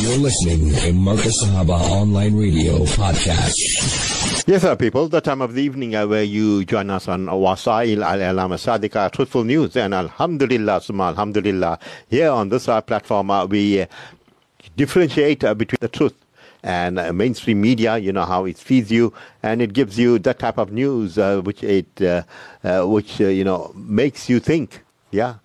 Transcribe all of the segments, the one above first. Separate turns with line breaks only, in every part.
You're listening to Marcus Sahaba Online Radio Podcast.
Yes, sir, people. The time of the evening uh, where you join us on Wasail Al Alama Sadika Truthful News and Alhamdulillah, Summa Alhamdulillah. Here on this uh, platform, uh, we differentiate between the truth and uh, mainstream media. You know how it feeds you and it gives you that type of news uh, which it uh, which you know makes you think. Yeah,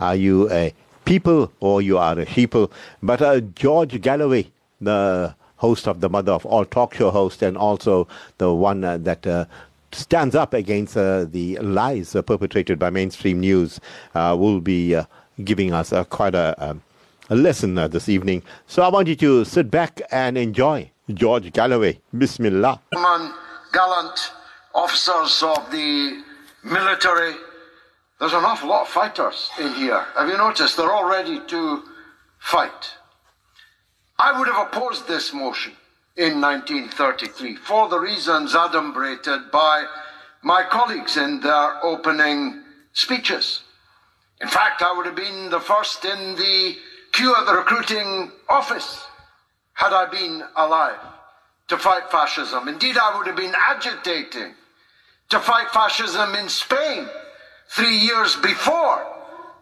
are you a people or you are a sheeple? But uh, George Galloway, the host of the mother of all talk show hosts, and also the one uh, that. Uh, Stands up against uh, the lies uh, perpetrated by mainstream news, uh, will be giving us quite a, um, a lesson this evening. So I want you to sit back and enjoy George Galloway. Bismillah.
gallant officers of the military. There's an awful lot of fighters in here. Have you noticed? They're all ready to fight. I would have opposed this motion in 1933 for the reasons adumbrated by my colleagues in their opening speeches. In fact, I would have been the first in the queue at the recruiting office had I been alive to fight fascism. Indeed, I would have been agitating to fight fascism in Spain three years before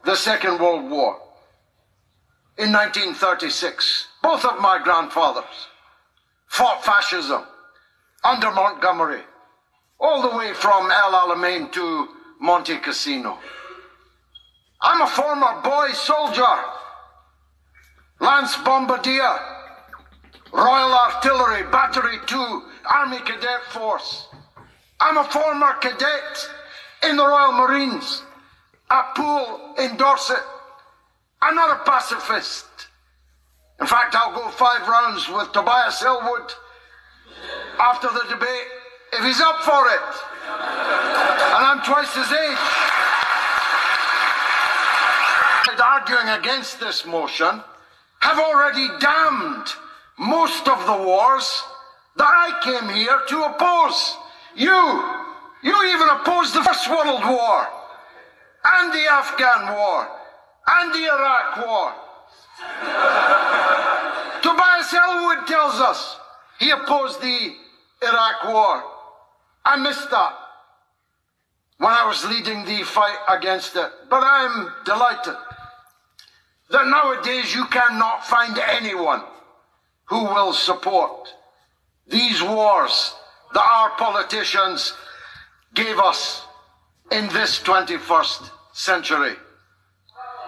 the Second World War. In 1936, both of my grandfathers fought fascism under Montgomery, all the way from El Alamein to Monte Cassino. I'm a former boy soldier, Lance Bombardier, Royal Artillery, Battery 2, Army Cadet Force. I'm a former cadet in the Royal Marines, at Poole in Dorset. I'm not a pacifist. In fact, I'll go five rounds with Tobias Ellwood after the debate if he's up for it. And I'm twice his age. Arguing against this motion have already damned most of the wars that I came here to oppose. You, you even opposed the First World War, and the Afghan War, and the Iraq War. Tobias Ellwood tells us he opposed the Iraq War. I missed that when I was leading the fight against it. But I'm delighted that nowadays you cannot find anyone who will support these wars that our politicians gave us in this 21st century.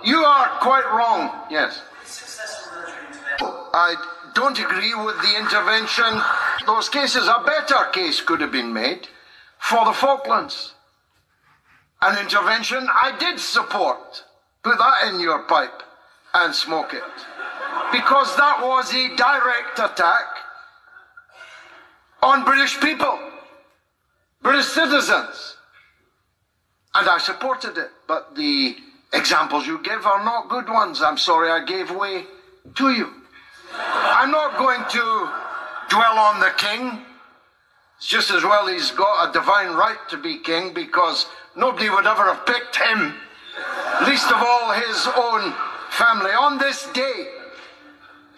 You are quite wrong, yes. I don't agree with the intervention. Those cases, a better case could have been made for the Falklands. An intervention I did support. Put that in your pipe and smoke it. Because that was a direct attack on British people, British citizens. And I supported it. But the examples you give are not good ones. I'm sorry I gave way to you. I'm not going to dwell on the king. It's just as well he's got a divine right to be king because nobody would ever have picked him, least of all his own family. On this day,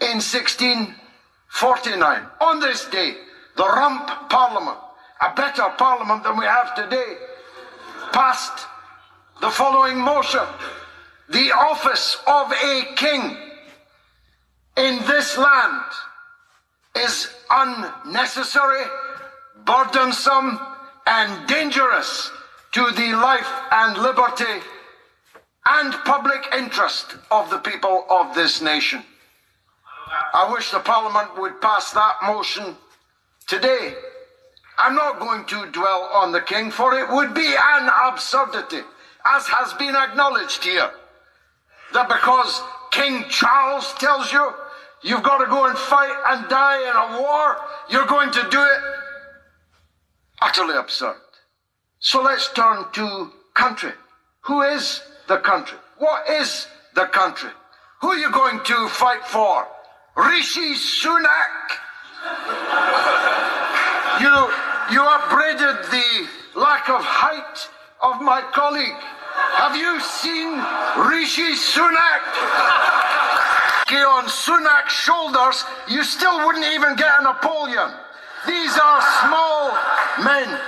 in 1649, on this day, the Rump Parliament, a better parliament than we have today, passed the following motion. The office of a king in this land is unnecessary, burdensome, and dangerous to the life and liberty and public interest of the people of this nation. I wish the Parliament would pass that motion today. I'm not going to dwell on the King, for it would be an absurdity, as has been acknowledged here, that because King Charles tells you you've got to go and fight and die in a war, you're going to do it. Utterly absurd. So let's turn to country. Who is the country? What is the country? Who are you going to fight for? Rishi Sunak? You, you upbraided the lack of height of my colleague. Have you seen Rishi Sunak? on Sunak's shoulders, you still wouldn't even get a Napoleon. These are small men.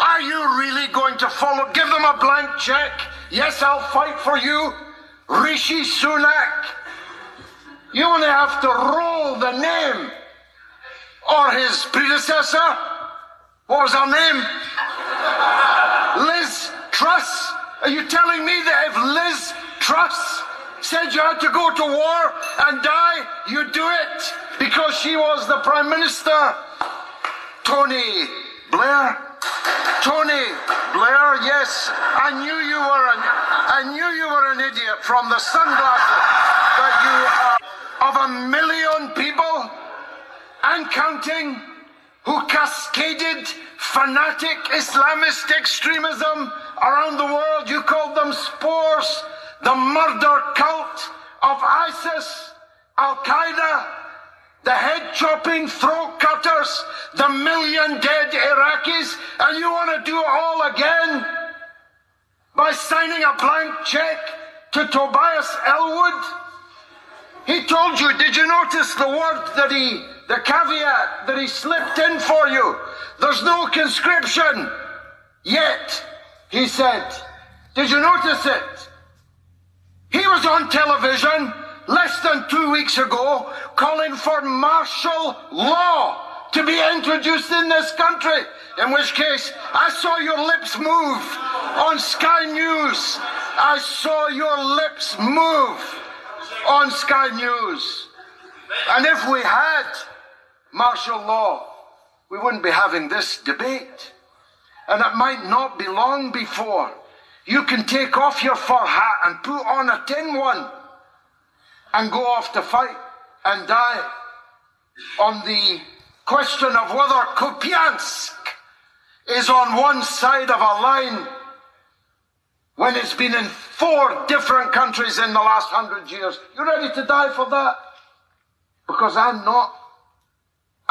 Are you really going to follow? Give them a blank check. Yes, I'll fight for you. Rishi Sunak. You only have to roll the name. Or his predecessor. What was her name? Liz Truss. Are you telling me that if Liz Truss said you had to go to war and die, you'd do it because she was the Prime Minister? Tony Blair? Tony Blair, yes, I knew you were an, I knew you were an idiot from the sunglasses that you are of a million people and counting who cascaded fanatic Islamist extremism around the world. You called them spores, the murder cult of ISIS, Al Qaeda, the head chopping throat cutters, the million dead Iraqis, and you want to do it all again by signing a blank check to Tobias Ellwood? He told you, did you notice the word that he, the caveat that he slipped in for you? There's no conscription yet, he said. Did you notice it? He was on television less than two weeks ago calling for martial law to be introduced in this country. In which case, I saw your lips move on Sky News. I saw your lips move on Sky News. And if we had martial law, we wouldn't be having this debate. And it might not be long before you can take off your fur hat and put on a tin one and go off to fight and die on the question of whether Kupiansk is on one side of a line when it's been in four different countries in the last hundred years. You ready to die for that? Because I'm not.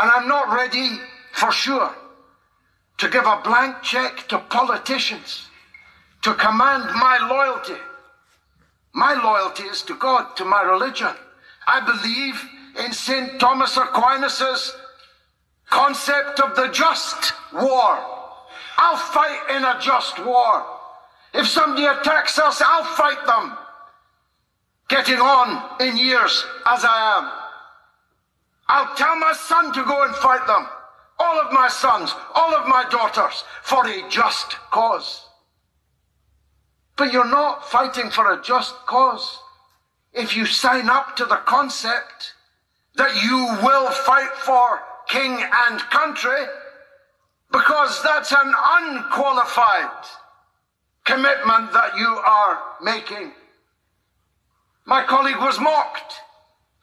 And I'm not ready for sure to give a blank check to politicians to command my loyalty. My loyalty is to God, to my religion. I believe in St. Thomas Aquinas' concept of the just war. I'll fight in a just war. If somebody attacks us, I'll fight them. Getting on in years as I am. I'll tell my son to go and fight them. All of my sons, all of my daughters, for a just cause. But you're not fighting for a just cause if you sign up to the concept that you will fight for king and country because that's an unqualified commitment that you are making. My colleague was mocked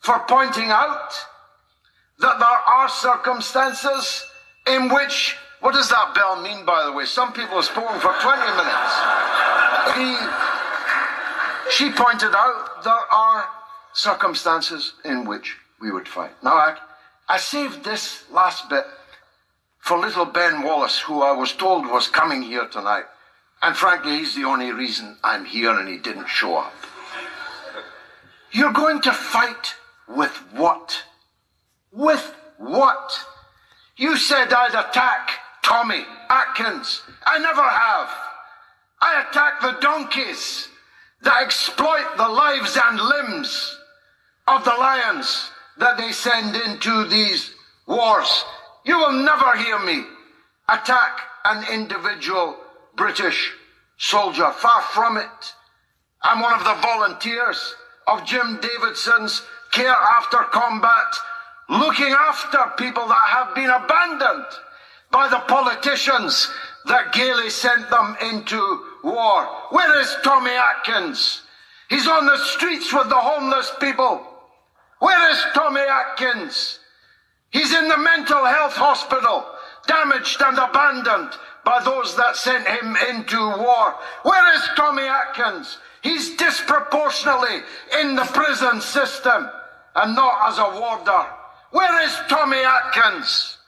for pointing out that there are circumstances in which, what does that bell mean, by the way? Some people have spoken for 20 minutes. He, she pointed out there are circumstances in which we would fight. Now, I, I saved this last bit for little Ben Wallace, who I was told was coming here tonight. And frankly, he's the only reason I'm here and he didn't show up. You're going to fight with what? With what? You said I'd attack Tommy Atkins. I never have. I attack the donkeys that exploit the lives and limbs of the lions that they send into these wars. You will never hear me attack an individual British soldier. Far from it. I'm one of the volunteers of Jim Davidson's Care After Combat, looking after people that have been abandoned by the politicians that gaily sent them into war. Where is Tommy Atkins? He's on the streets with the homeless people. Where is Tommy Atkins? He's in the mental health hospital, damaged and abandoned by those that sent him into war. Where is Tommy Atkins? He's disproportionately in the prison system and not as a warder. Where is Tommy Atkins?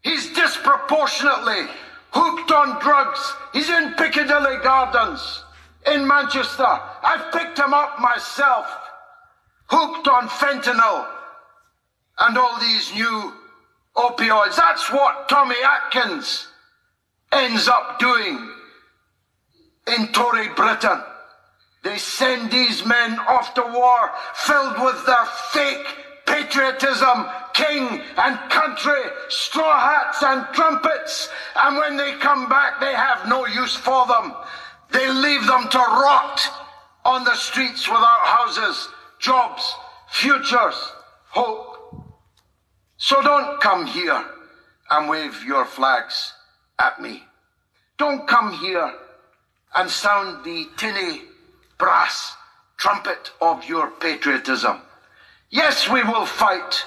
He's disproportionately hooked on drugs. He's in Piccadilly Gardens in Manchester. I've picked him up myself hooked on fentanyl and all these new opioids. That's what Tommy Atkins ends up doing in Tory Britain. They send these men off to war filled with their fake patriotism, king and country, straw hats and trumpets. And when they come back, they have no use for them. They leave them to rot on the streets without houses, jobs, futures, hope. So don't come here and wave your flags at me. Don't come here and sound the tinny brass trumpet of your patriotism. Yes, we will fight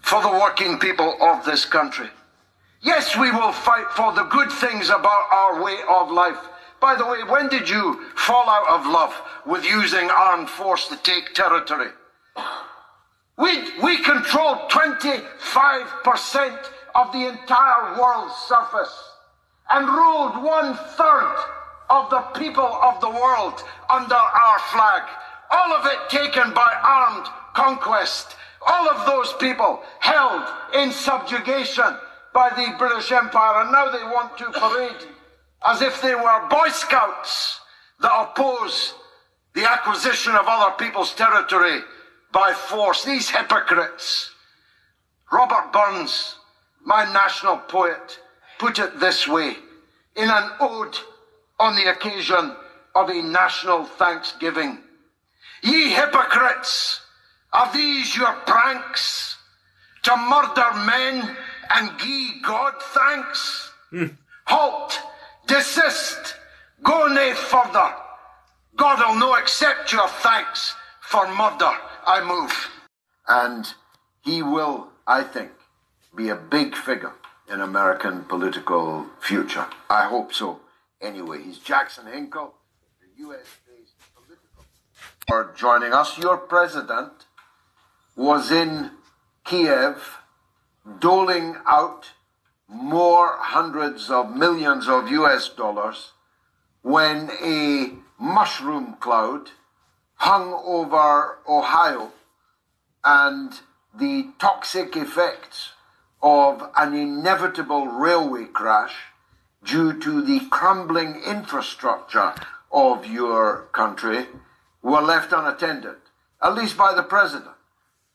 for the working people of this country. Yes, we will fight for the good things about our way of life. By the way, when did you fall out of love with using armed force to take territory? We, we control 25% of the entire world's surface and ruled one third of the people of the world under our flag. All of it taken by armed conquest. All of those people held in subjugation by the British Empire, and now they want to parade as if they were Boy Scouts that oppose the acquisition of other people's territory by force. These hypocrites. Robert Burns, my national poet, put it this way in an ode on the occasion of a national thanksgiving. Ye hypocrites, are these your pranks to murder men and gie God thanks? Mm. Halt, desist, go nay further. God'll no accept your thanks for murder. I move. And he will, I think, be a big figure in American political future. I hope so. Anyway, he's Jackson Hinkle, the political. For joining us, your president was in Kiev doling out more hundreds of millions of US dollars when a mushroom cloud hung over Ohio and the toxic effects of an inevitable railway crash due to the crumbling infrastructure of your country were left unattended, at least by the president.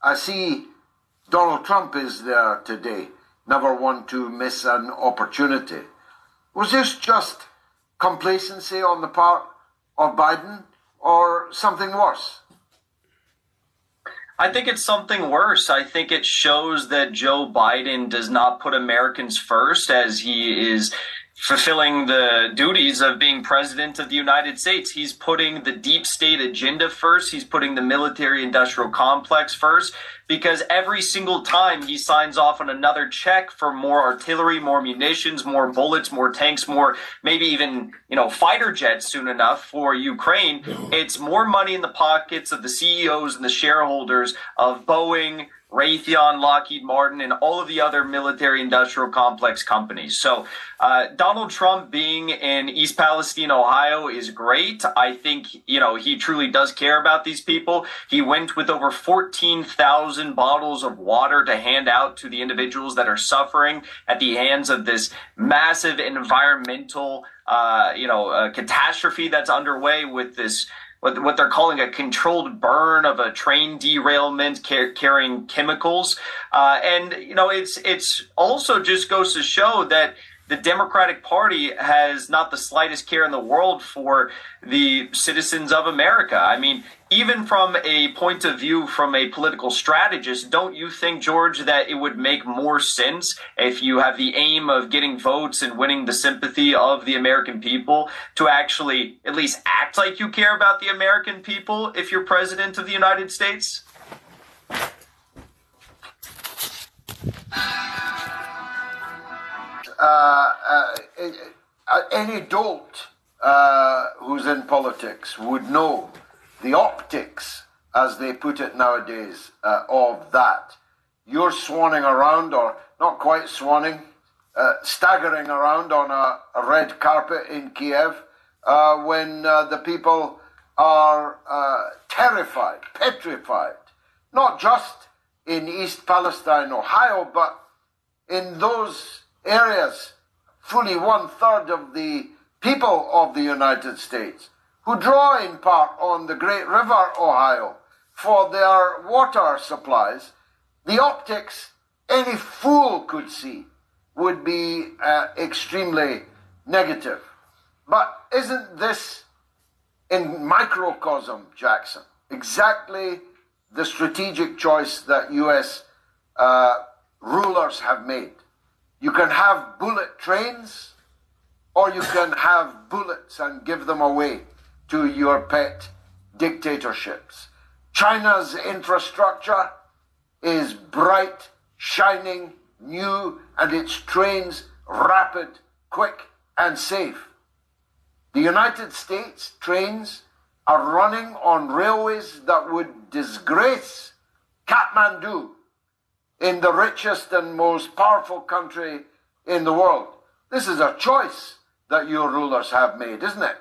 I see Donald Trump is there today, never one to miss an opportunity. Was this just complacency on the part of Biden or something worse?
I think it's something worse. I think it shows that Joe Biden does not put Americans first as he is fulfilling the duties of being president of the United States. He's putting the deep state agenda first. He's putting the military industrial complex first because every single time he signs off on another check for more artillery, more munitions, more bullets, more tanks, more maybe even, you know, fighter jets soon enough for Ukraine, it's more money in the pockets of the CEOs and the shareholders of Boeing, Raytheon, Lockheed Martin, and all of the other military industrial complex companies. So, uh, Donald Trump being in East Palestine, Ohio is great. I think, you know, he truly does care about these people. He went with over 14,000 bottles of water to hand out to the individuals that are suffering at the hands of this massive environmental, uh, you know, uh, catastrophe that's underway with this what, what they're calling a controlled burn of a train derailment car- carrying chemicals. Uh, and, you know, it's, it's also just goes to show that the Democratic Party has not the slightest care in the world for the citizens of America. I mean, even from a point of view from a political strategist, don't you think, George, that it would make more sense if you have the aim of getting votes and winning the sympathy of the American people to actually at least act like you care about the American people if you're president of the United States?
Uh, uh, uh, any adult uh, who's in politics would know the optics, as they put it nowadays, uh, of that. You're swanning around, or not quite swanning, uh, staggering around on a, a, red carpet in Kiev when the people are uh, terrified, petrified, not just in East Palestine, Ohio, but in those areas, fully one third of the people of the United States who draw in part on the great river Ohio for their water supplies, the optics any fool could see would be uh, extremely negative. But isn't this in microcosm, Jackson, exactly the strategic choice that U.S. Uh, rulers have made? You can have bullet trains, or you can have bullets and give them away to your pet dictatorships. China's infrastructure is bright, shining, new, and its trains rapid, quick, and safe. The United States trains are running on railways that would disgrace Kathmandu in the richest and most powerful country in the world. This is a choice that your rulers have made, isn't it?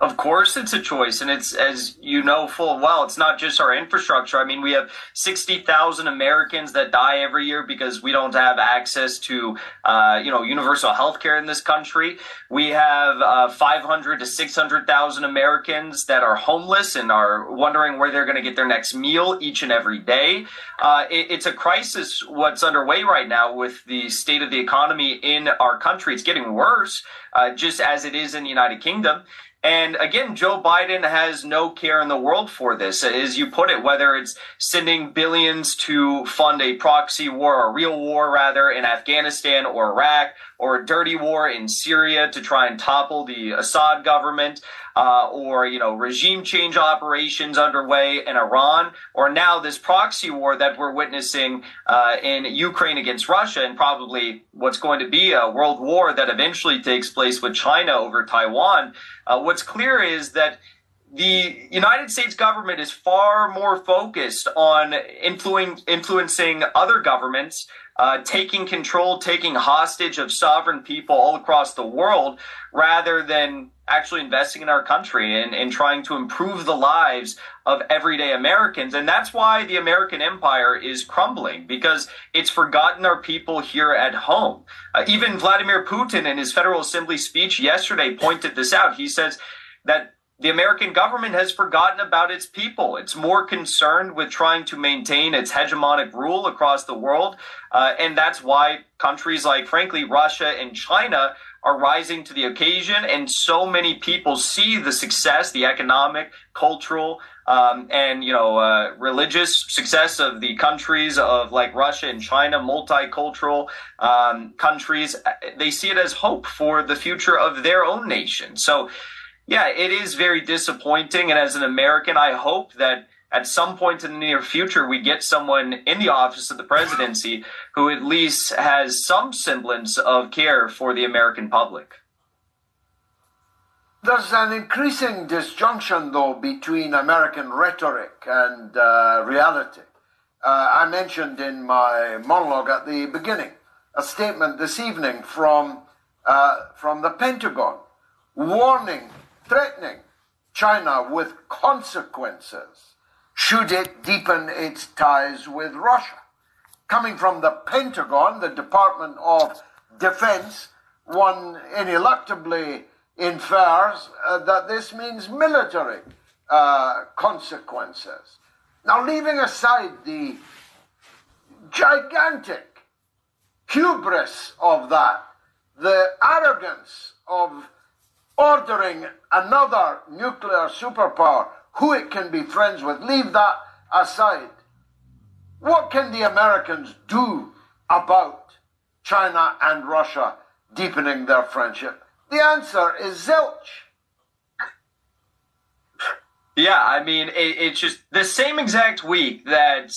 Of course, it's a choice, and it's as you know full well. It's not just our infrastructure. I mean, we have sixty thousand Americans that die every year because we don't have access to, uh, you know, universal health care in this country. We have uh, five hundred to six hundred thousand Americans that are homeless and are wondering where they're going to get their next meal each and every day. Uh, it, it's a crisis. What's underway right now with the state of the economy in our country? It's getting worse, uh, just as it is in the United Kingdom. And again, Joe Biden has no care in the world for this, as you put it, whether it's sending billions to fund a proxy war, a real war rather, in Afghanistan or Iraq, or a dirty war in Syria to try and topple the Assad government, uh, or you know regime change operations underway in Iran, or now this proxy war that we're witnessing uh, in Ukraine against Russia, and probably what's going to be a world war that eventually takes place with China over Taiwan. Uh, what's clear is that the United States government is far more focused on influencing influencing other governments uh, taking control, taking hostage of sovereign people all across the world, rather than actually investing in our country and, and trying to improve the lives of everyday Americans. And that's why the American empire is crumbling, because it's forgotten our people here at home. Uh, even Vladimir Putin in his Federal Assembly speech yesterday pointed this out. He says that the American government has forgotten about its people. It's more concerned with trying to maintain its hegemonic rule across the world. Uh, and that's why countries like, frankly, Russia and China are rising to the occasion. And so many people see the success, the economic, cultural, um, and you know uh, religious success of the countries of like Russia and China, multicultural um, countries. They see it as hope for the future of their own nation. So yeah, it is very disappointing. And as an American, I hope that at some point in the near future, we get someone in the office of the presidency who at least has some semblance of care for the American public.
There's an increasing disjunction, though, between American rhetoric and uh, reality. Uh, I mentioned in my monologue at the beginning a statement this evening from, uh, from the Pentagon warning threatening China with consequences should it deepen its ties with Russia. Coming from the Pentagon, the Department of Defense, one ineluctably infers uh, that this means military uh, consequences. Now, leaving aside the gigantic hubris of that, the arrogance of ordering another nuclear superpower who it can be friends with. Leave that aside. What can the Americans do about China and Russia deepening their friendship? The answer is zilch.
Yeah, I mean, it, it's just the same exact week that,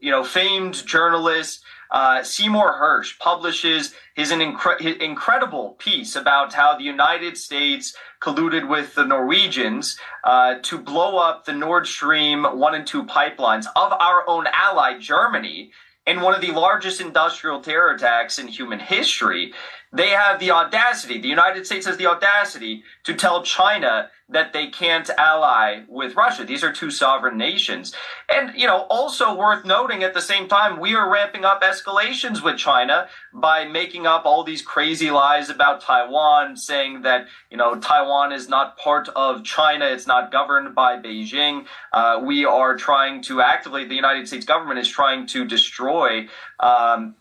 you know, famed journalist uh, Seymour Hersh publishes his an incre- his incredible piece about how the United States colluded with the Norwegians uh, to blow up the Nord Stream 1 and 2 pipelines of our own ally, Germany, in one of the largest industrial terror attacks in human history. They have the audacity, the United States has the audacity to tell China that they can't ally with Russia. These are two sovereign nations. And, you know, also worth noting at the same time, we are ramping up escalations with China by making up all these crazy lies about Taiwan, saying that, you know, Taiwan is not part of China, it's not governed by Beijing. Uh, we are trying to actively, the United States government is trying to destroy um,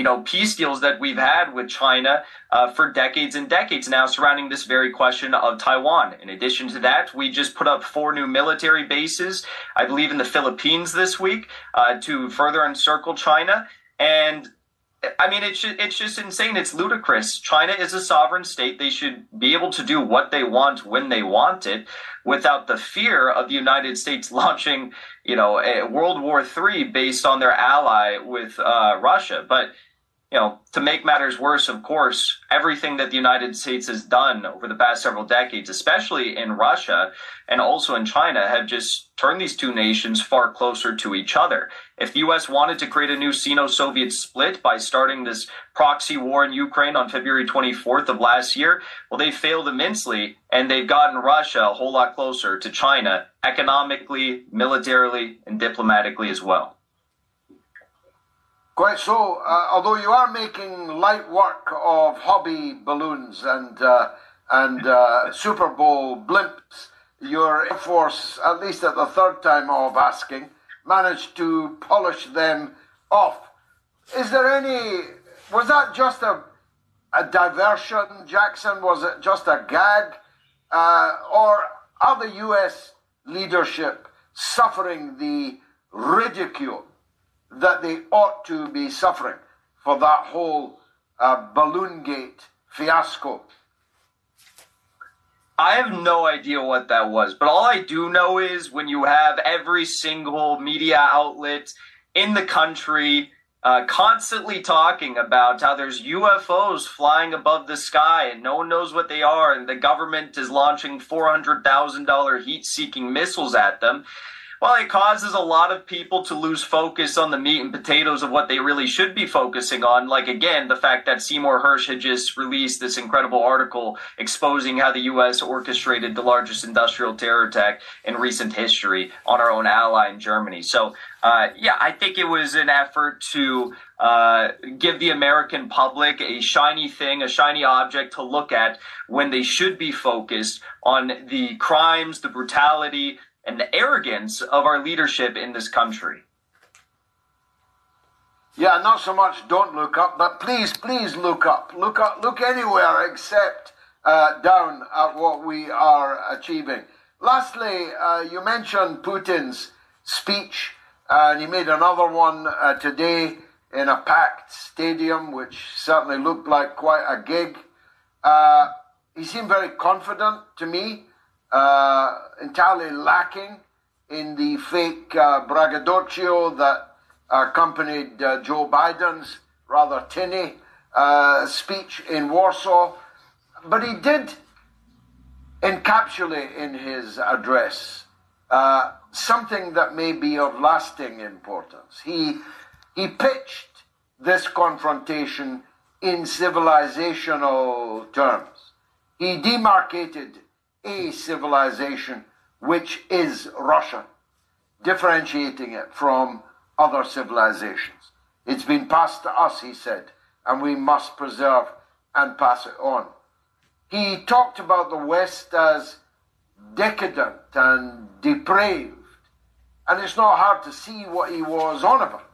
you know, peace deals that we've had with China uh, for decades and decades now surrounding this very question of Taiwan. In addition to that, we just put up four new military bases, I believe, in the Philippines this week uh, to further encircle China. And I mean, it's just, it's just insane. It's ludicrous. China is a sovereign state. They should be able to do what they want when they want it without the fear of the United States launching, you know, a World War III based on their ally with uh, Russia. But you know, to make matters worse, of course, everything that the United States has done over the past several decades, especially in Russia and also in China, have just turned these two nations far closer to each other. If the U.S. wanted to create a new Sino Soviet split by starting this proxy war in Ukraine on February 24th of last year, well, they failed immensely and they've gotten Russia a whole lot closer to China economically, militarily, and diplomatically as well.
Quite so. Uh, although you are making light work of hobby balloons and uh, and uh, Super Bowl blimps, your Air Force, at least at the third time of asking, managed to polish them off. Is there any? Was that just a a diversion, Jackson? Was it just a gag, uh, or are the U.S. leadership suffering the ridicule? That they ought to be suffering for that whole uh, balloon gate fiasco.
I have no idea what that was, but all I do know is when you have every single media outlet in the country uh, constantly talking about how there's UFOs flying above the sky and no one knows what they are, and the government is launching $400,000 heat seeking missiles at them. Well, it causes a lot of people to lose focus on the meat and potatoes of what they really should be focusing on. Like, again, the fact that Seymour Hersh had just released this incredible article exposing how the U.S. orchestrated the largest industrial terror attack in recent history on our own ally in Germany. So, uh, yeah, I think it was an effort to uh, give the American public a shiny thing, a shiny object to look at when they should be focused on the crimes, the brutality, and the arrogance of our leadership in this country.
Yeah, not so much don't look up, but please, please look up. Look up, look anywhere except uh, down at what we are achieving. Lastly, uh, you mentioned Putin's speech, uh, and he made another one uh, today in a packed stadium, which certainly looked like quite a gig. Uh, he seemed very confident to me uh, entirely lacking in the fake uh, braggadocio that accompanied uh, Joe Biden's rather tinny uh, speech in Warsaw. But he did encapsulate in his address uh, something that may be of lasting importance. He, he pitched this confrontation in civilizational terms. He demarcated a civilization which is Russia, differentiating it from other civilizations. It's been passed to us, he said, and we must preserve and pass it on. He talked about the West as decadent and depraved, and it's not hard to see what he was on about.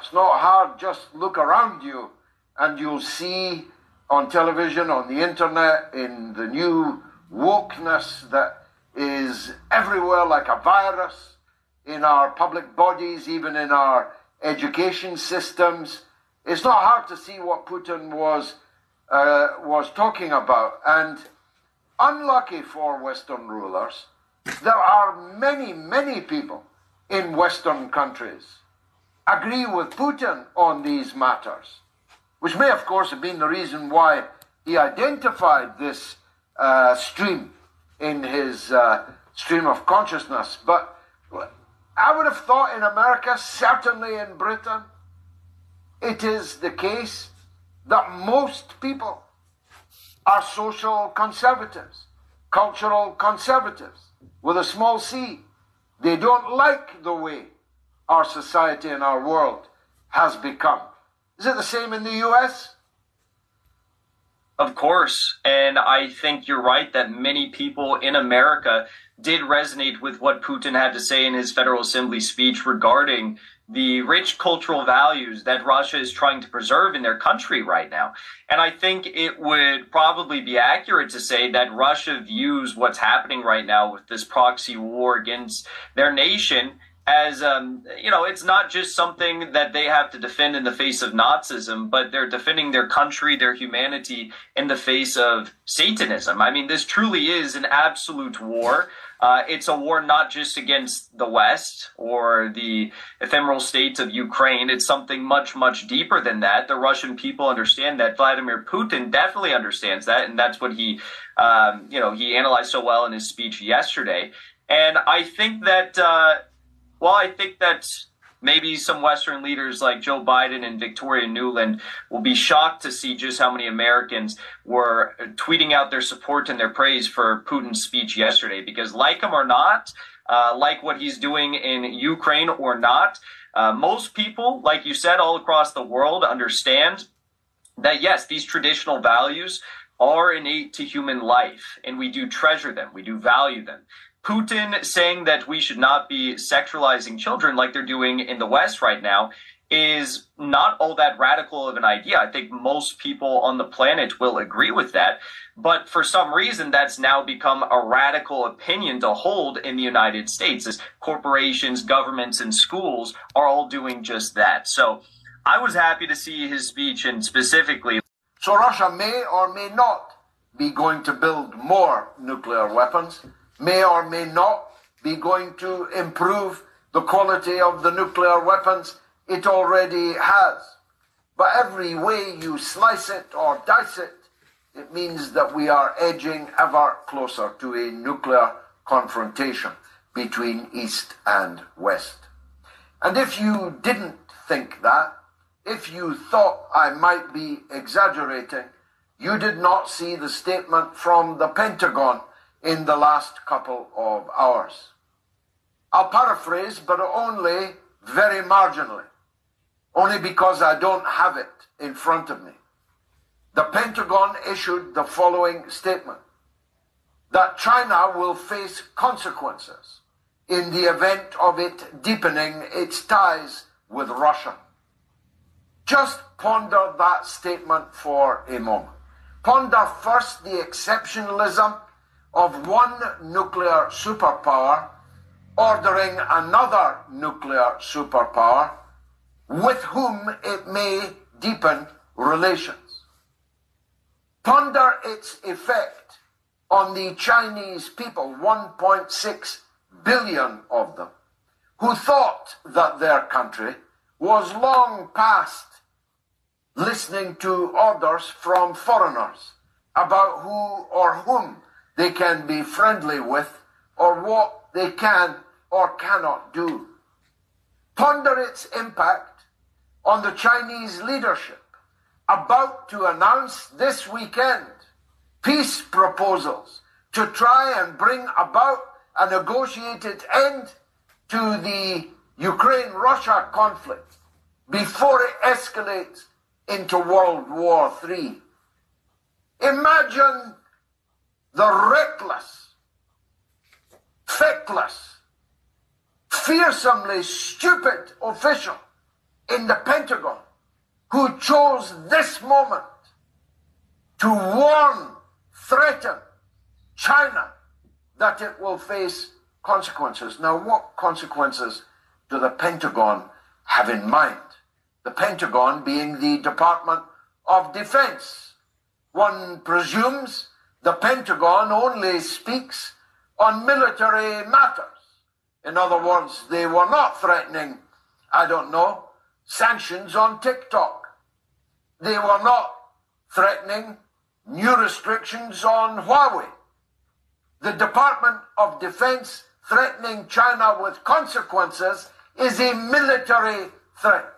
It's not hard, just look around you and you'll see on television, on the internet, in the new wokeness that is everywhere like a virus in our public bodies, even in our education systems. It's not hard to see what Putin was uh, was talking about. And unlucky for Western rulers, there are many, many people in Western countries agree with Putin on these matters, which may, of course, have been the reason why he identified this uh, stream in his uh, stream of consciousness. But I would have thought in America, certainly in Britain, it is the case that most people are social conservatives. cultural conservatives with a small c. They don't like the way our society and our world has become. Is it the same in the US?
Of course. And I think you're right that many people in America did resonate with what Putin had to say in his Federal Assembly speech regarding the rich cultural values that Russia is trying to preserve in their country right now. And I think it would probably be accurate to say that Russia views what's happening right now with this proxy war against their nation as um, you know, it's not just something that they have to defend in the face of Nazism, but they're defending their country, their humanity in the face of Satanism. I mean, this truly is an absolute war. Uh, it's a war not just against the West or the ephemeral states of Ukraine. It's something much, much deeper than that. The Russian people understand that. Vladimir Putin definitely understands that, and that's what he, um, you know, he analyzed so well in his speech yesterday. And I think that. Uh, well, I think that maybe some Western leaders like Joe Biden and Victoria Nuland will be shocked to see just how many Americans were tweeting out their support and their praise for Putin's speech yesterday. Because, like him or not, uh, like what he's doing in Ukraine or not, uh, most people, like you said, all across the world understand that yes, these traditional values are innate to human life and we do treasure them, we do value them. Putin saying that we should not be sexualizing children like they're doing in the West right now is not all that radical of an idea. I think most people on the planet will agree with that. But for some reason, that's now become a radical opinion to hold in the United States as corporations, governments, and schools are all doing just that. So I was happy to see his speech and specifically.
So Russia may or may not be going to build more nuclear weapons may or may not be going to improve the quality of the nuclear weapons it already has. But every way you slice it or dice it, it means that we are edging ever closer to a nuclear confrontation between East and West. And if you didn't think that, if you thought I might be exaggerating, you did not see the statement from the Pentagon in the last couple of hours. I'll paraphrase, but only very marginally, only because I don't have it in front of me. The Pentagon issued the following statement that China will face consequences in the event of it deepening its ties with Russia. Just ponder that statement for a moment. Ponder first the exceptionalism of one nuclear superpower ordering another nuclear superpower with whom it may deepen relations. Ponder its effect on the Chinese people, 1.6 billion of them, who thought that their country was long past listening to orders from foreigners about who or whom they can be friendly with or what they can or cannot do. Ponder its impact on the Chinese leadership about to announce this weekend peace proposals to try and bring about a negotiated end to the Ukraine Russia conflict before it escalates into World War III. Imagine the reckless, feckless, fearsomely stupid official in the Pentagon who chose this moment to warn, threaten China that it will face consequences. Now, what consequences do the Pentagon have in mind? The Pentagon being the Department of Defense. One presumes the Pentagon only speaks on military matters. In other words, they were not threatening, I don't know, sanctions on TikTok. They were not threatening new restrictions on Huawei. The Department of Defense threatening China with consequences is a military threat.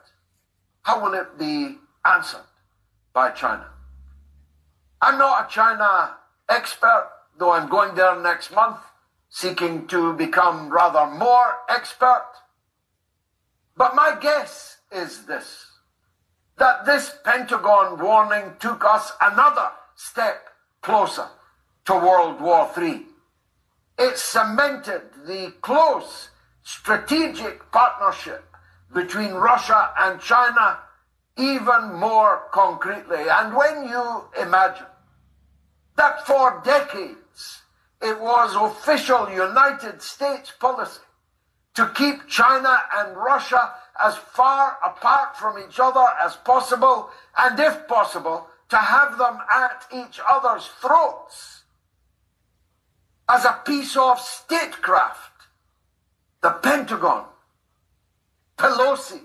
How will it be answered by China? I'm not a China expert, though I'm going there next month, seeking to become rather more expert. But my guess is this that this Pentagon warning took us another step closer to World War III. It cemented the close strategic partnership between Russia and China even more concretely. And when you imagine that for decades it was official United States policy to keep China and Russia as far apart from each other as possible, and if possible, to have them at each other's throats as a piece of statecraft. The Pentagon, Pelosi,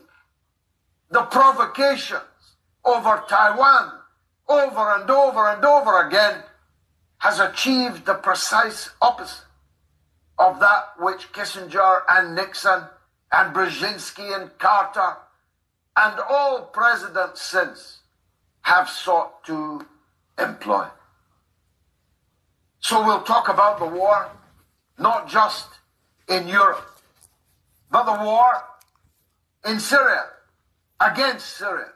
the provocations over Taiwan over and over and over again has achieved the precise opposite of that which Kissinger and Nixon and Brzezinski and Carter and all presidents since have sought to employ. So we'll talk about the war, not just in Europe, but the war in Syria, against Syria,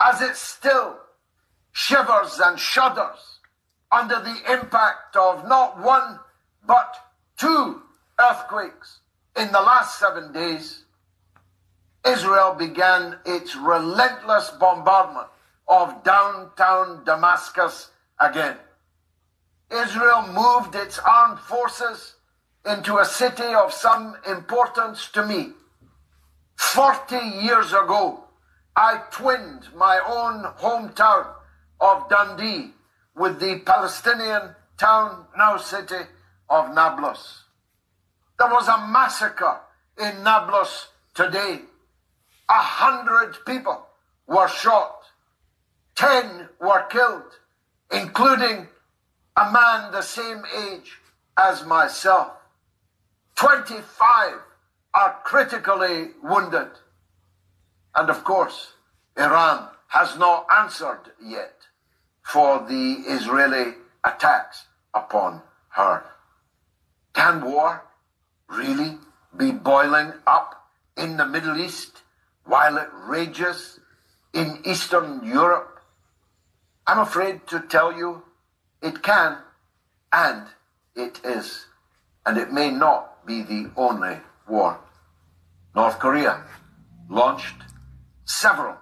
as it still shivers and shudders under the impact of not one but two earthquakes in the last seven days, Israel began its relentless bombardment of downtown Damascus again. Israel moved its armed forces into a city of some importance to me. Forty years ago, I twinned my own hometown of Dundee with the Palestinian town, now city, of Nablus. There was a massacre in Nablus today. A hundred people were shot. Ten were killed, including a man the same age as myself. 25 are critically wounded. And of course, Iran has not answered yet for the Israeli attacks upon her. Can war really be boiling up in the Middle East while it rages in Eastern Europe? I'm afraid to tell you it can, and it is. And it may not be the only war. North Korea launched several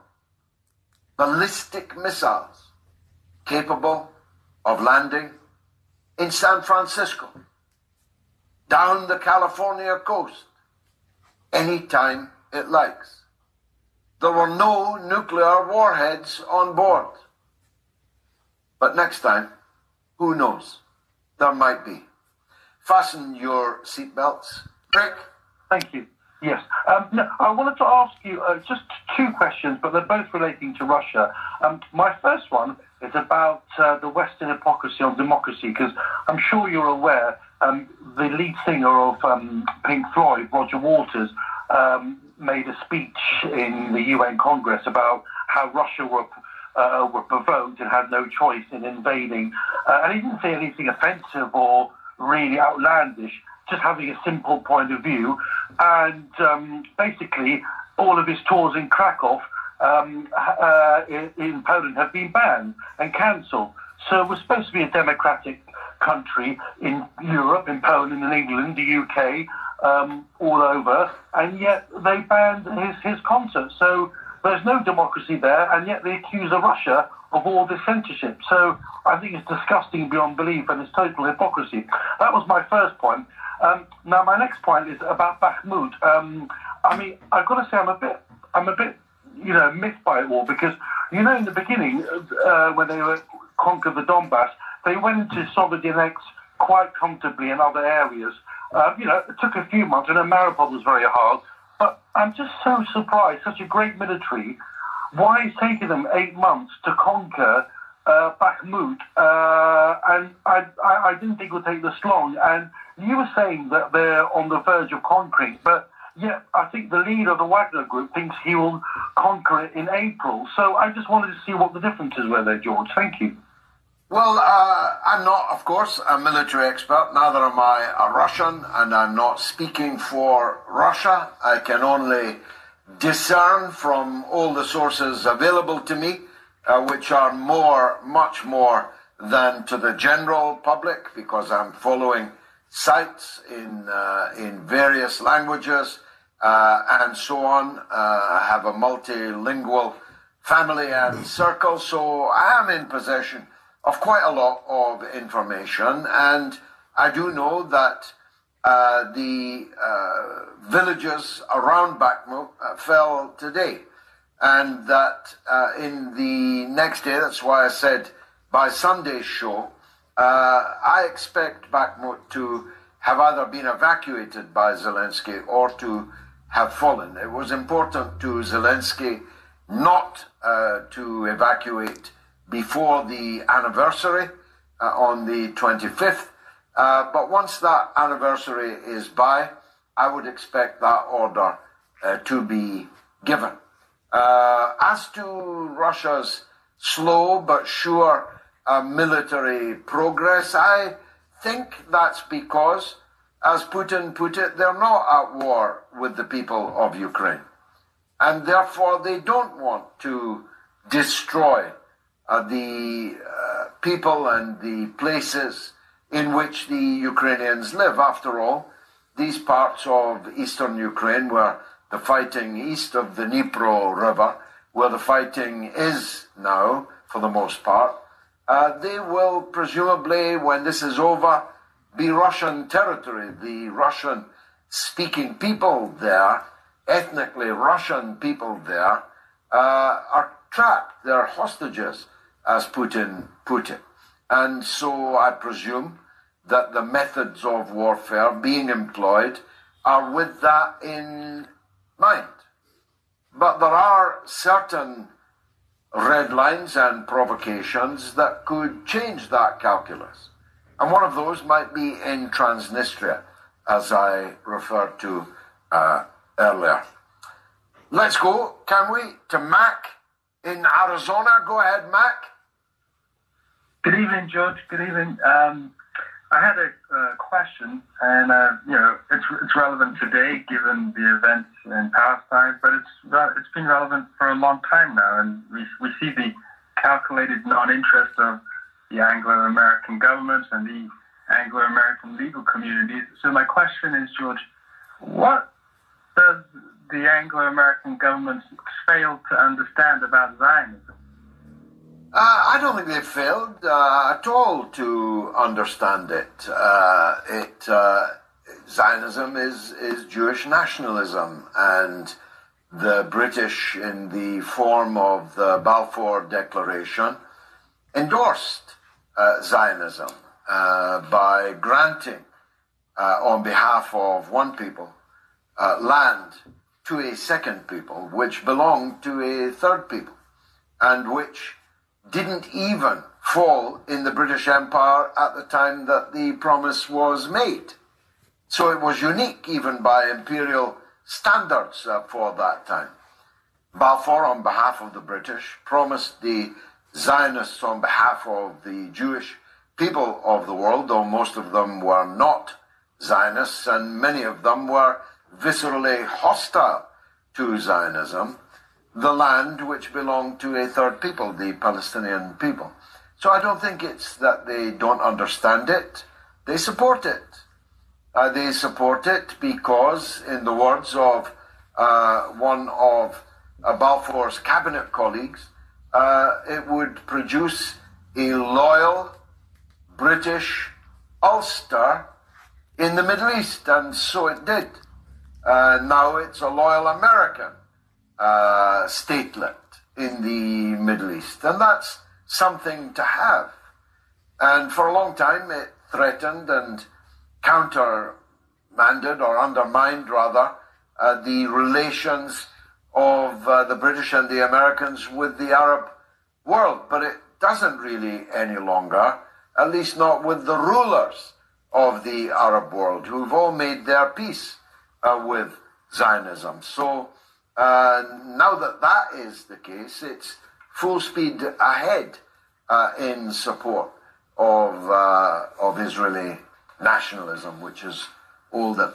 ballistic missiles capable of landing in San Francisco, down the California coast, anytime it likes. There were no nuclear warheads on board. But next time, who knows? There might be. Fasten your seatbelts. Rick?
Thank you. Yes. Um, I wanted to ask you uh, just two questions, but they're both relating to Russia. Um, my first one is about uh, the Western hypocrisy on democracy, because I'm sure you're aware um, the lead singer of um, Pink Floyd, Roger Waters, um, made a speech in the UN Congress about how Russia were uh, were provoked and had no choice in invading. Uh, and he didn't say anything offensive or really outlandish, just having a simple point of view. And um, basically, all of his tours in Krakow um, uh, in, in, Poland have been banned and cancelled. So we're supposed to be a democratic country in Europe, in Poland, in England, the UK, um, all over, and yet they banned his, his concert. So there's no democracy there, and yet they accuse Russia of all this censorship. So I think it's disgusting beyond belief, and it's total hypocrisy. That was my first point. Um, now my next point is about Bakhmut. Um, I mean, I've got to say I'm a bit, I'm a bit, you know, miffed by it all because you know in the beginning uh, when they were conquered the Donbass, they went into Soviet quite comfortably in other areas. Uh, you know, it took a few months, and Mariupol was very hard. But I'm just so surprised, such a great military, why it's taken them eight months to conquer uh, Bakhmut, uh, and I, I, I, didn't think it would take this long. And you were saying that they're on the verge of conquering, but yet I think the leader of the Wagner group thinks he will conquer it in April. So I just wanted to see what the differences were there, George. Thank you.
Well, uh, I'm not, of course, a military expert. Neither am I a Russian, and I'm not speaking for Russia. I can only discern from all the sources available to me, uh, which are more, much more than to the general public, because I'm following sites in uh, in various languages and so on. Uh, I have a multilingual family and circle, so I am in possession of quite a lot of information, and I do know that uh, the uh, villages around Bakhmut uh, fell today, and that uh, in the next day, that's why I said by Sunday's show, uh, I expect Bakhmut to have either been evacuated by Zelensky or to have fallen. It was important to Zelensky not uh, to evacuate before the anniversary uh, on the 25th. Uh, but once that anniversary is by, I would expect that order uh, to be given. Uh, as to Russia's slow but sure uh, military progress, I think that's because, as Putin put it, they're not at war with the people of Ukraine. And therefore, they don't want to destroy uh, the uh, people and the places in which the Ukrainians live. After all, these parts of eastern Ukraine, where the fighting east of the Dnipro River, where the fighting is now, for the most part, uh, they will presumably, when this is over, be Russian territory. The Russian speaking people there, ethnically Russian people there, uh, are trapped. They're hostages as Putin put it. And so I presume that the methods of warfare being employed are with that in mind. But there are certain red lines and provocations that could change that calculus. And one of those might be in Transnistria, as I referred to uh, earlier. Let's go, can we, to Mac in Arizona? Go ahead, Mac.
Good evening, George. Good evening. Um, I had a uh, question, and uh, you know it's it's relevant today given the events in Palestine, but it's it's been relevant for a long time now, and we we see the calculated non-interest of the Anglo-American governments and the Anglo-American legal communities. So my question is, George, what does the Anglo-American governments fail to understand about Zionism?
Uh, I don't think they've failed uh, at all to understand it. Uh, it uh, Zionism is, is Jewish nationalism, and the British, in the form of the Balfour Declaration, endorsed uh, Zionism uh, by granting, on behalf of one people, land to a second people, which belonged to a third people, and which didn't even fall in the British Empire at the time that the promise was made. So it was unique even by imperial standards uh, for that time. Balfour, on behalf of the British, promised the Zionists on behalf of the Jewish people of the world, though most of them were not Zionists and many of them were viscerally hostile to Zionism, the land which belonged to a third people, the Palestinian people. So I don't think it's that they don't understand it. They support it. Uh, they support it because, in the words of uh, one of uh, Balfour's cabinet colleagues, uh, it would produce a loyal British Ulster in the Middle East, and so it did. Uh, now it's a loyal American uh, statelet in the Middle East. And that's something to have. And for a long time, it threatened and countermanded or undermined, rather, uh, the relations of uh, the British and the Americans with the Arab world. But it doesn't really any longer, at least not with the rulers of the Arab world, who've all made their peace uh, with Zionism. So uh, now that that is the case, it's full speed ahead uh, in support of, uh, of Israeli nationalism, which is all that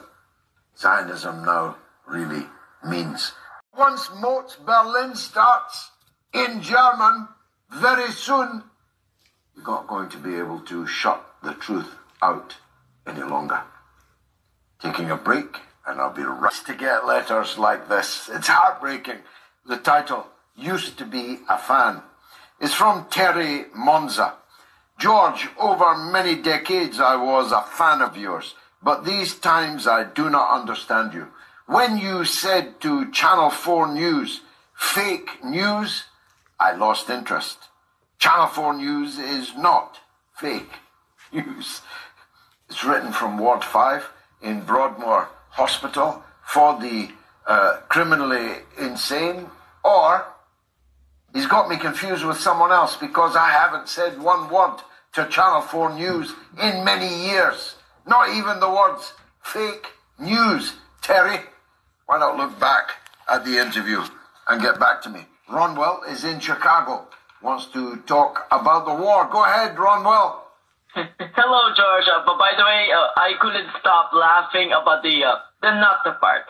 Zionism now really means. Once MOATS Berlin starts in German, very soon you're not going to be able to shut the truth out any longer. Taking a break, and I'll be right to get letters like this. It's heartbreaking. The title used to be a fan. It's from Terry Monza. George, over many decades I was a fan of yours, but these times I do not understand you. When you said to Channel 4 News, fake news, I lost interest. Channel 4 News is not fake news. It's written from Ward 5 in Broadmoor Hospital for the uh, criminally insane, or he's got me confused with someone else because I haven't said one word to Channel 4 News in many years. Not even the words fake news. Terry, why not look back at the interview and get back to me? Ronwell is in Chicago, wants to talk about the war. Go ahead, Ronwell.
Hello, George. Uh, but by the way, uh, I couldn't stop laughing about the uh, the not the part.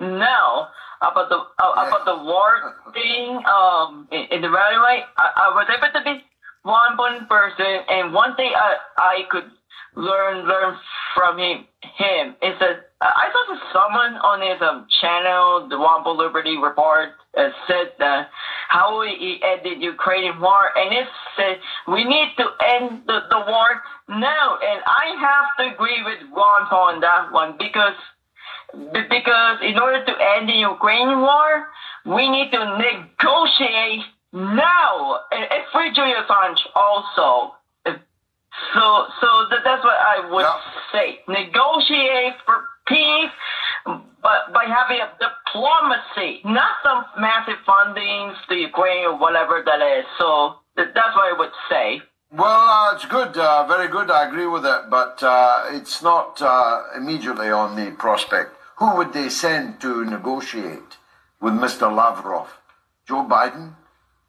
Now about the uh, about the war thing um, in, in the railway, I, I was able to be one one person, and one thing I I could learn learn from him him is that I saw that someone on his um, channel, the Ron Paul Liberty Report, uh, said that how he ended Ukrainian war, and it said we need to end the, the war now. And I have to agree with Ron Paul on that one because because in order to end the Ukrainian war, we need to negotiate now. And, and free Julian Assange also. So, so that, that's what I would yeah. say. Negotiate for peace, but by having a diplomacy, not some massive fundings to Ukraine or whatever that is. So that's what I would say.
Well, uh, it's good, uh, very good. I agree with it, but uh, it's not uh, immediately on the prospect. Who would they send to negotiate with Mr. Lavrov? Joe Biden?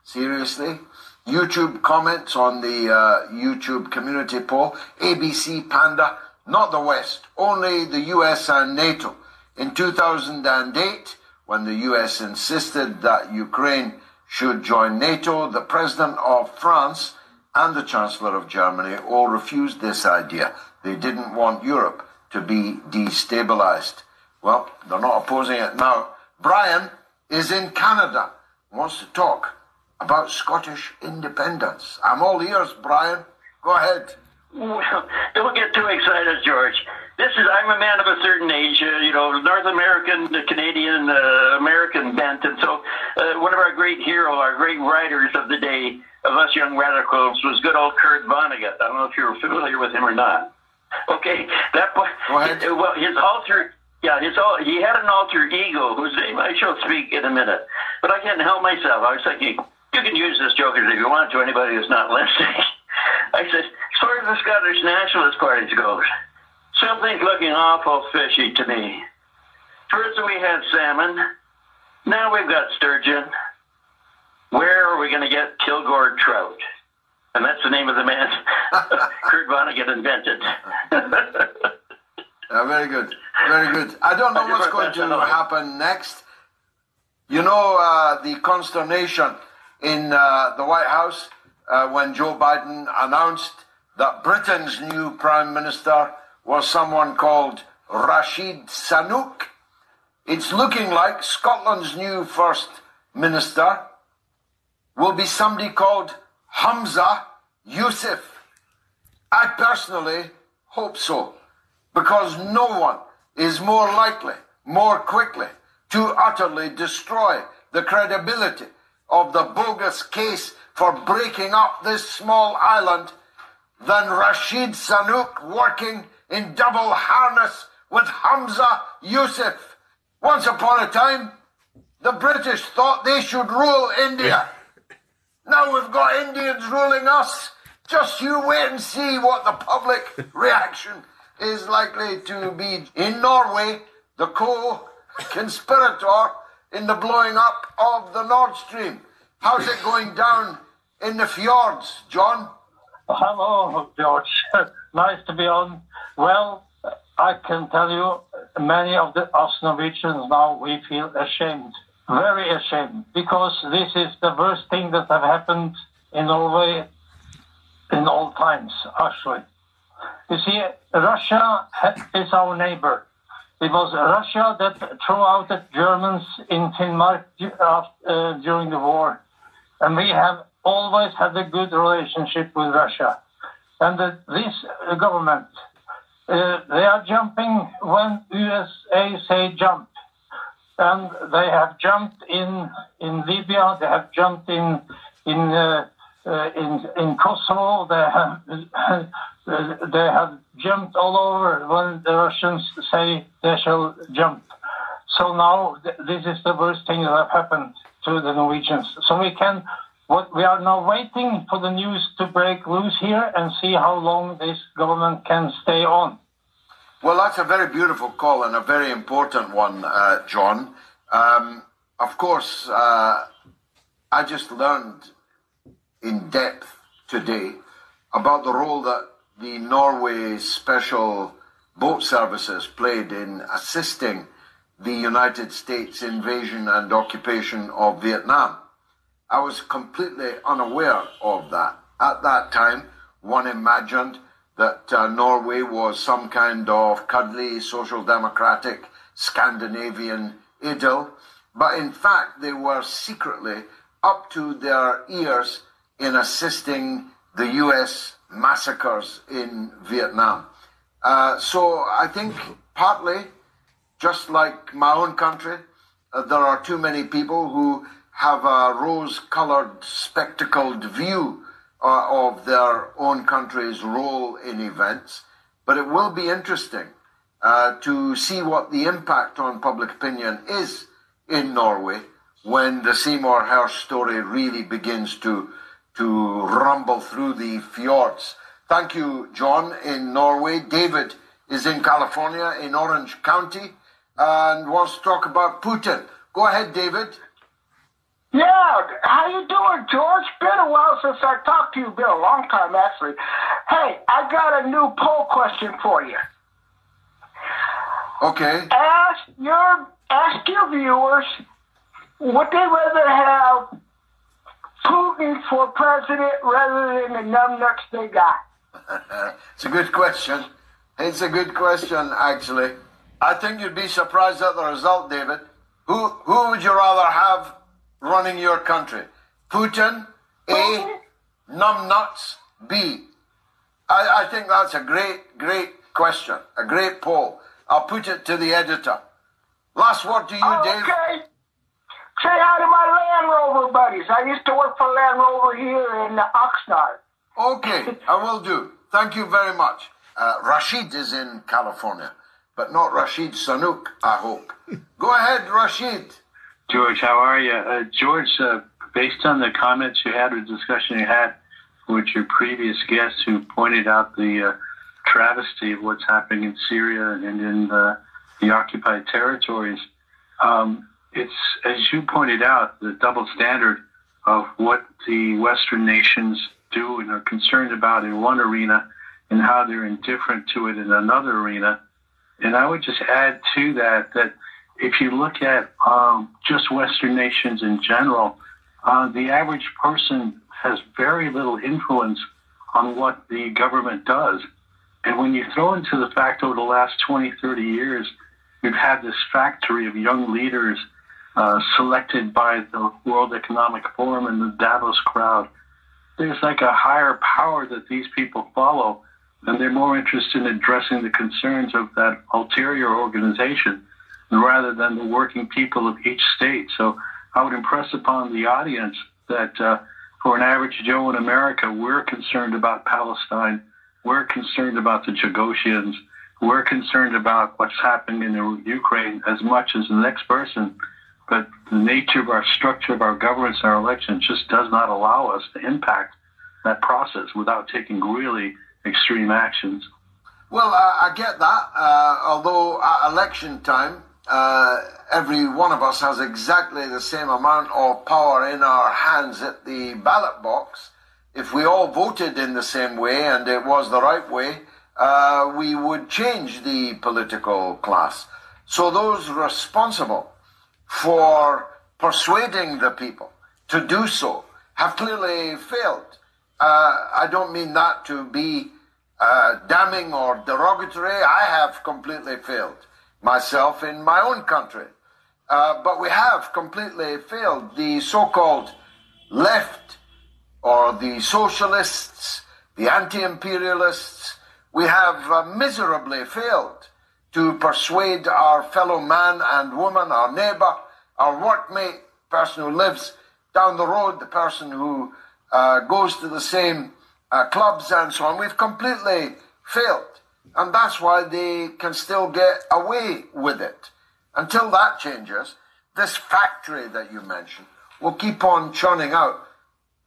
Seriously? YouTube comments on the uh, YouTube community poll. ABC Panda, not the West, only the US and NATO. In 2008, when the US insisted that Ukraine should join NATO, the President of France and the Chancellor of Germany all refused this idea. They didn't want Europe to be destabilized. Well, they're not opposing it now. Brian is in Canada, wants to talk about Scottish independence. I'm all ears, Brian. Go ahead.
Well, don't get too excited, George. This is, I'm a man of a certain age, uh, you know, North American, Canadian, uh, American bent. And so uh, one of our great heroes, our great writers of the day, of us young radicals, was good old Kurt Vonnegut. I don't know if you're familiar with him or not. Okay, that point. Well, his alter, yeah, his all he had an alter ego whose name I shall speak in a minute. But I can't help myself. I was thinking, you can use this joke if you want to anybody who's not listening. I said, as far as the Scottish Nationalist Party goes, something's looking awful fishy to me. First we had salmon, now we've got sturgeon. Where are we going to get Kilgore trout? And that's the name of the man Kurt Vonnegut invented.
yeah, very good. Very good. I don't know what's going to happen next. You know, uh, the consternation in uh, the White House uh, when Joe Biden announced that Britain's new Prime Minister was someone called Rashid Sunak. It's looking like Scotland's new First Minister will be somebody called Humza Yousaf. I personally hope so, because no one is more likely, more quickly, to utterly destroy the credibility of the bogus case for breaking up this small island than Rashid Sunak working in double harness with Humza Yousaf. Once upon a time, the British thought they should rule India. now we've got Indians ruling us. Just you wait and see what the public reaction is likely to be. In Norway, the co-conspirator in the blowing up of the Nord Stream. How's it going down in the fjords, John?
Hello, George. nice to be on. Well, I can tell you, many of the, us Norwegians now, we feel ashamed, very ashamed, because this is the worst thing that have happened in Norway in all times, actually. You see, Russia is our neighbor. It was Russia that threw out the Germans in Finnmark uh, during the war. And we have always had a good relationship with Russia. And the, this government, uh, they are jumping when USA say jump. And they have jumped in, in Libya, they have jumped in, in, uh, uh, in, in Kosovo, they have, they have jumped all over when the Russians say they shall jump. So now th- this is the worst thing that have happened to the Norwegians. So we can what we are now waiting for the news to break loose here and see how long this government can stay on.
Well, that's a very beautiful call and a very important one, uh, John. Um, of course, uh, I just learned in depth today about the role that the Norway Special Boat Services played in assisting the United States invasion and occupation of Vietnam. I was completely unaware of that. At that time, one imagined that uh, Norway was some kind of cuddly, social democratic, Scandinavian idyll, but in fact, they were secretly up to their ears in assisting the US massacres in Vietnam. Uh, so I think partly, just like my own country, uh, there are too many people who have a rose-colored, spectacled view uh, of their own country's role in events. But it will be interesting uh, to see what the impact on public opinion is in Norway when the Seymour Hersh story really begins to to rumble through the fjords. Thank you, John, in Norway. David is in California, in Orange County, and wants to talk about Putin. Go ahead, David.
Yeah, how you doing, George? Been a while since I talked to you. Been a long time, actually. Hey, I got a new poll question for you.
Okay.
Ask your ask your viewers would they rather have Putin for president rather than the numbnuts they got?
it's a good question. It's a good question, actually. I think you'd be surprised at the result, David. Who who would you rather have running your country? Putin, A, numbnuts, B. I, I think that's a great, great question, a great poll. I'll put it to the editor. Last word to you,
oh,
Dave.
Okay. Say hi to my Land Rover buddies. I used to work for Land Rover here in Oxnard.
Okay, I will do. Thank you very much. Uh, Rashid is in California, but not Rashid Sanook, I hope. Go ahead, Rashid.
George, how are you? Uh, George, uh, based on the comments you had or discussion you had with your previous guest who pointed out the uh, travesty of what's happening in Syria and in the, the occupied territories, um, it's, as you pointed out, the double standard of what the Western nations do and are concerned about in one arena and how they're indifferent to it in another arena. And I would just add to that that if you look at um, just Western nations in general, uh, the average person has very little influence on what the government does. And when you throw into the fact over the last 20, 30 years, we've had this factory of young leaders uh, selected by the World Economic Forum and the Davos crowd. There's like a higher power that these people follow, and they're more interested in addressing the concerns of that ulterior organization rather than the working people of each state. So I would impress upon the audience that uh, for an average Joe in America, we're concerned about Palestine. We're concerned about the Chagossians. We're concerned about what's happening in Ukraine as much as the next person. But the nature of our structure of our governments and our elections just does not allow us to impact that process without taking really extreme actions.
Well, uh, I get that. Uh, although at election time, uh, every one of us has exactly the same amount of power in our hands at the ballot box if we all voted in the same way and it was the right way, uh, we would change the political class. So those responsible for persuading the people to do so have clearly failed. Uh, I don't mean that to be uh, damning or derogatory. I have completely failed myself in my own country. Uh, but we have completely failed the so-called left or the socialists, the anti-imperialists. We have uh, miserably failed to persuade our fellow man and woman, our neighbor, our workmate, person who lives down the road, the person who uh, goes to the same uh, clubs and so on. We've completely failed. And that's why they can still get away with it. Until that changes, this factory that you mentioned will keep on churning out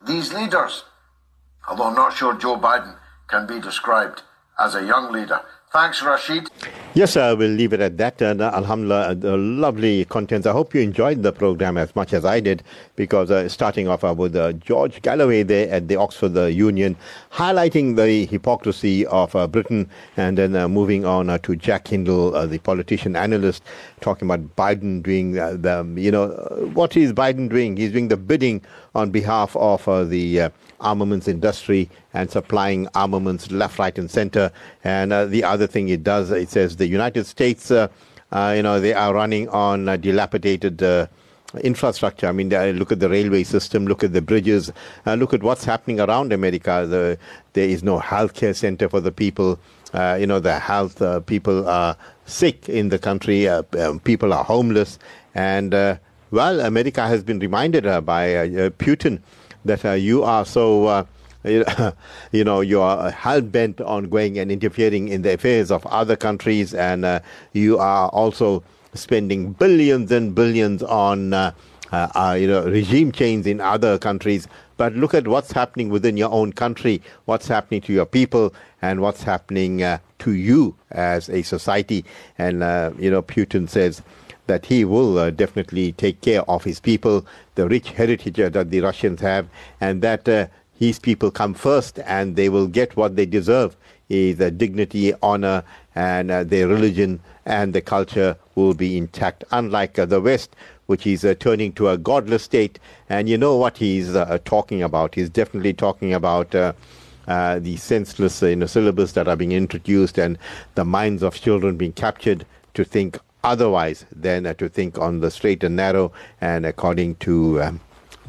these leaders. Although I'm not sure Joe Biden can be described as a young leader. Thanks, Rashid.
Yes, I will leave it at that. And uh, Alhamdulillah, uh, lovely contents. I hope you enjoyed the program as much as I did, because uh, starting off uh, with uh, George Galloway there at the Oxford Union, highlighting the hypocrisy of uh, Britain, and then moving on to Jackson Hinkle, the politician analyst, talking about Biden doing the, you know, what is Biden doing? He's doing the bidding on behalf of the armaments industry and supplying armaments left, right, and center. And uh, the other thing it does, it says the United States, uh, uh, you know, they are running on dilapidated infrastructure. I mean, look at the railway system, look at the bridges, uh, look at what's happening around America. The, there is no healthcare center for the people. Uh, you know, the health uh, people are sick in the country. Um, people are homeless, and well, America has been reminded by Putin that uh, you are so, uh, you know, you are hell bent on going and interfering in the affairs of other countries, and uh, you are also spending billions and billions on, uh, uh, you know, regime change in other countries. But look at what's happening within your own country, what's happening to your people, and what's happening uh, to you as a society. And you know, Putin says that he will uh, definitely take care of his people, the rich heritage uh, that the Russians have, and that uh, his people come first and they will get what they deserve is uh, dignity, honor, and uh, their religion and the culture will be intact, unlike uh, the West, which is turning to a godless state. And you know what he's talking about? He's definitely talking about. Uh, the senseless uh, syllabus that are being introduced and the minds of children being captured to think otherwise than uh, to think on the straight and narrow and according to um,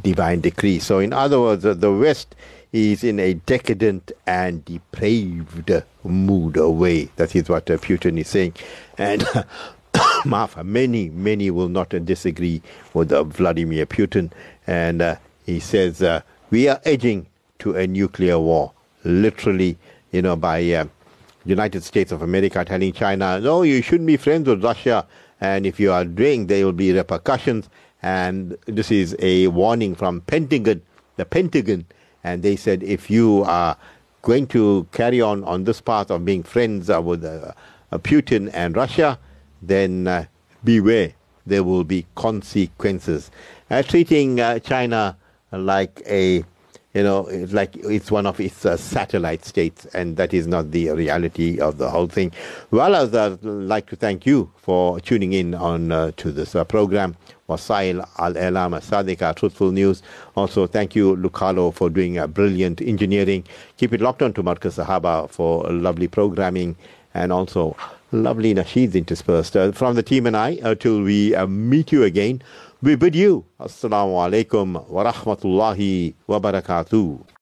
divine decree. So, in other words, uh, the West is in a decadent and depraved mood away. That is what uh, Putin is saying. And many, many will not disagree with uh, Vladimir Putin. And uh, he says, uh, we are edging to a nuclear war, literally, you know, by United States of America telling China, no, you shouldn't be friends with Russia, and if you are doing, there will be repercussions. And this is a warning from Pentagon, the Pentagon, and they said if you are going to carry on on this path of being friends uh, with uh, Putin and Russia, then uh, beware, there will be consequences. Uh, treating China like a you know, it's like it's one of its uh, satellite states, and that is not the reality of the whole thing. Well, I'd like to thank you for tuning in on uh, to this uh, program. Wasail Al Elam Sadika, Truthful News. Also, thank you, Lucalo, for doing uh, brilliant engineering. Keep it locked on to Marcus Sahaba for lovely programming and also lovely nasheeds interspersed. Uh, from the team and I, uh, till we uh, meet you again we bid you Assalamu alaikum wa rahmatullahi wa barakatuh.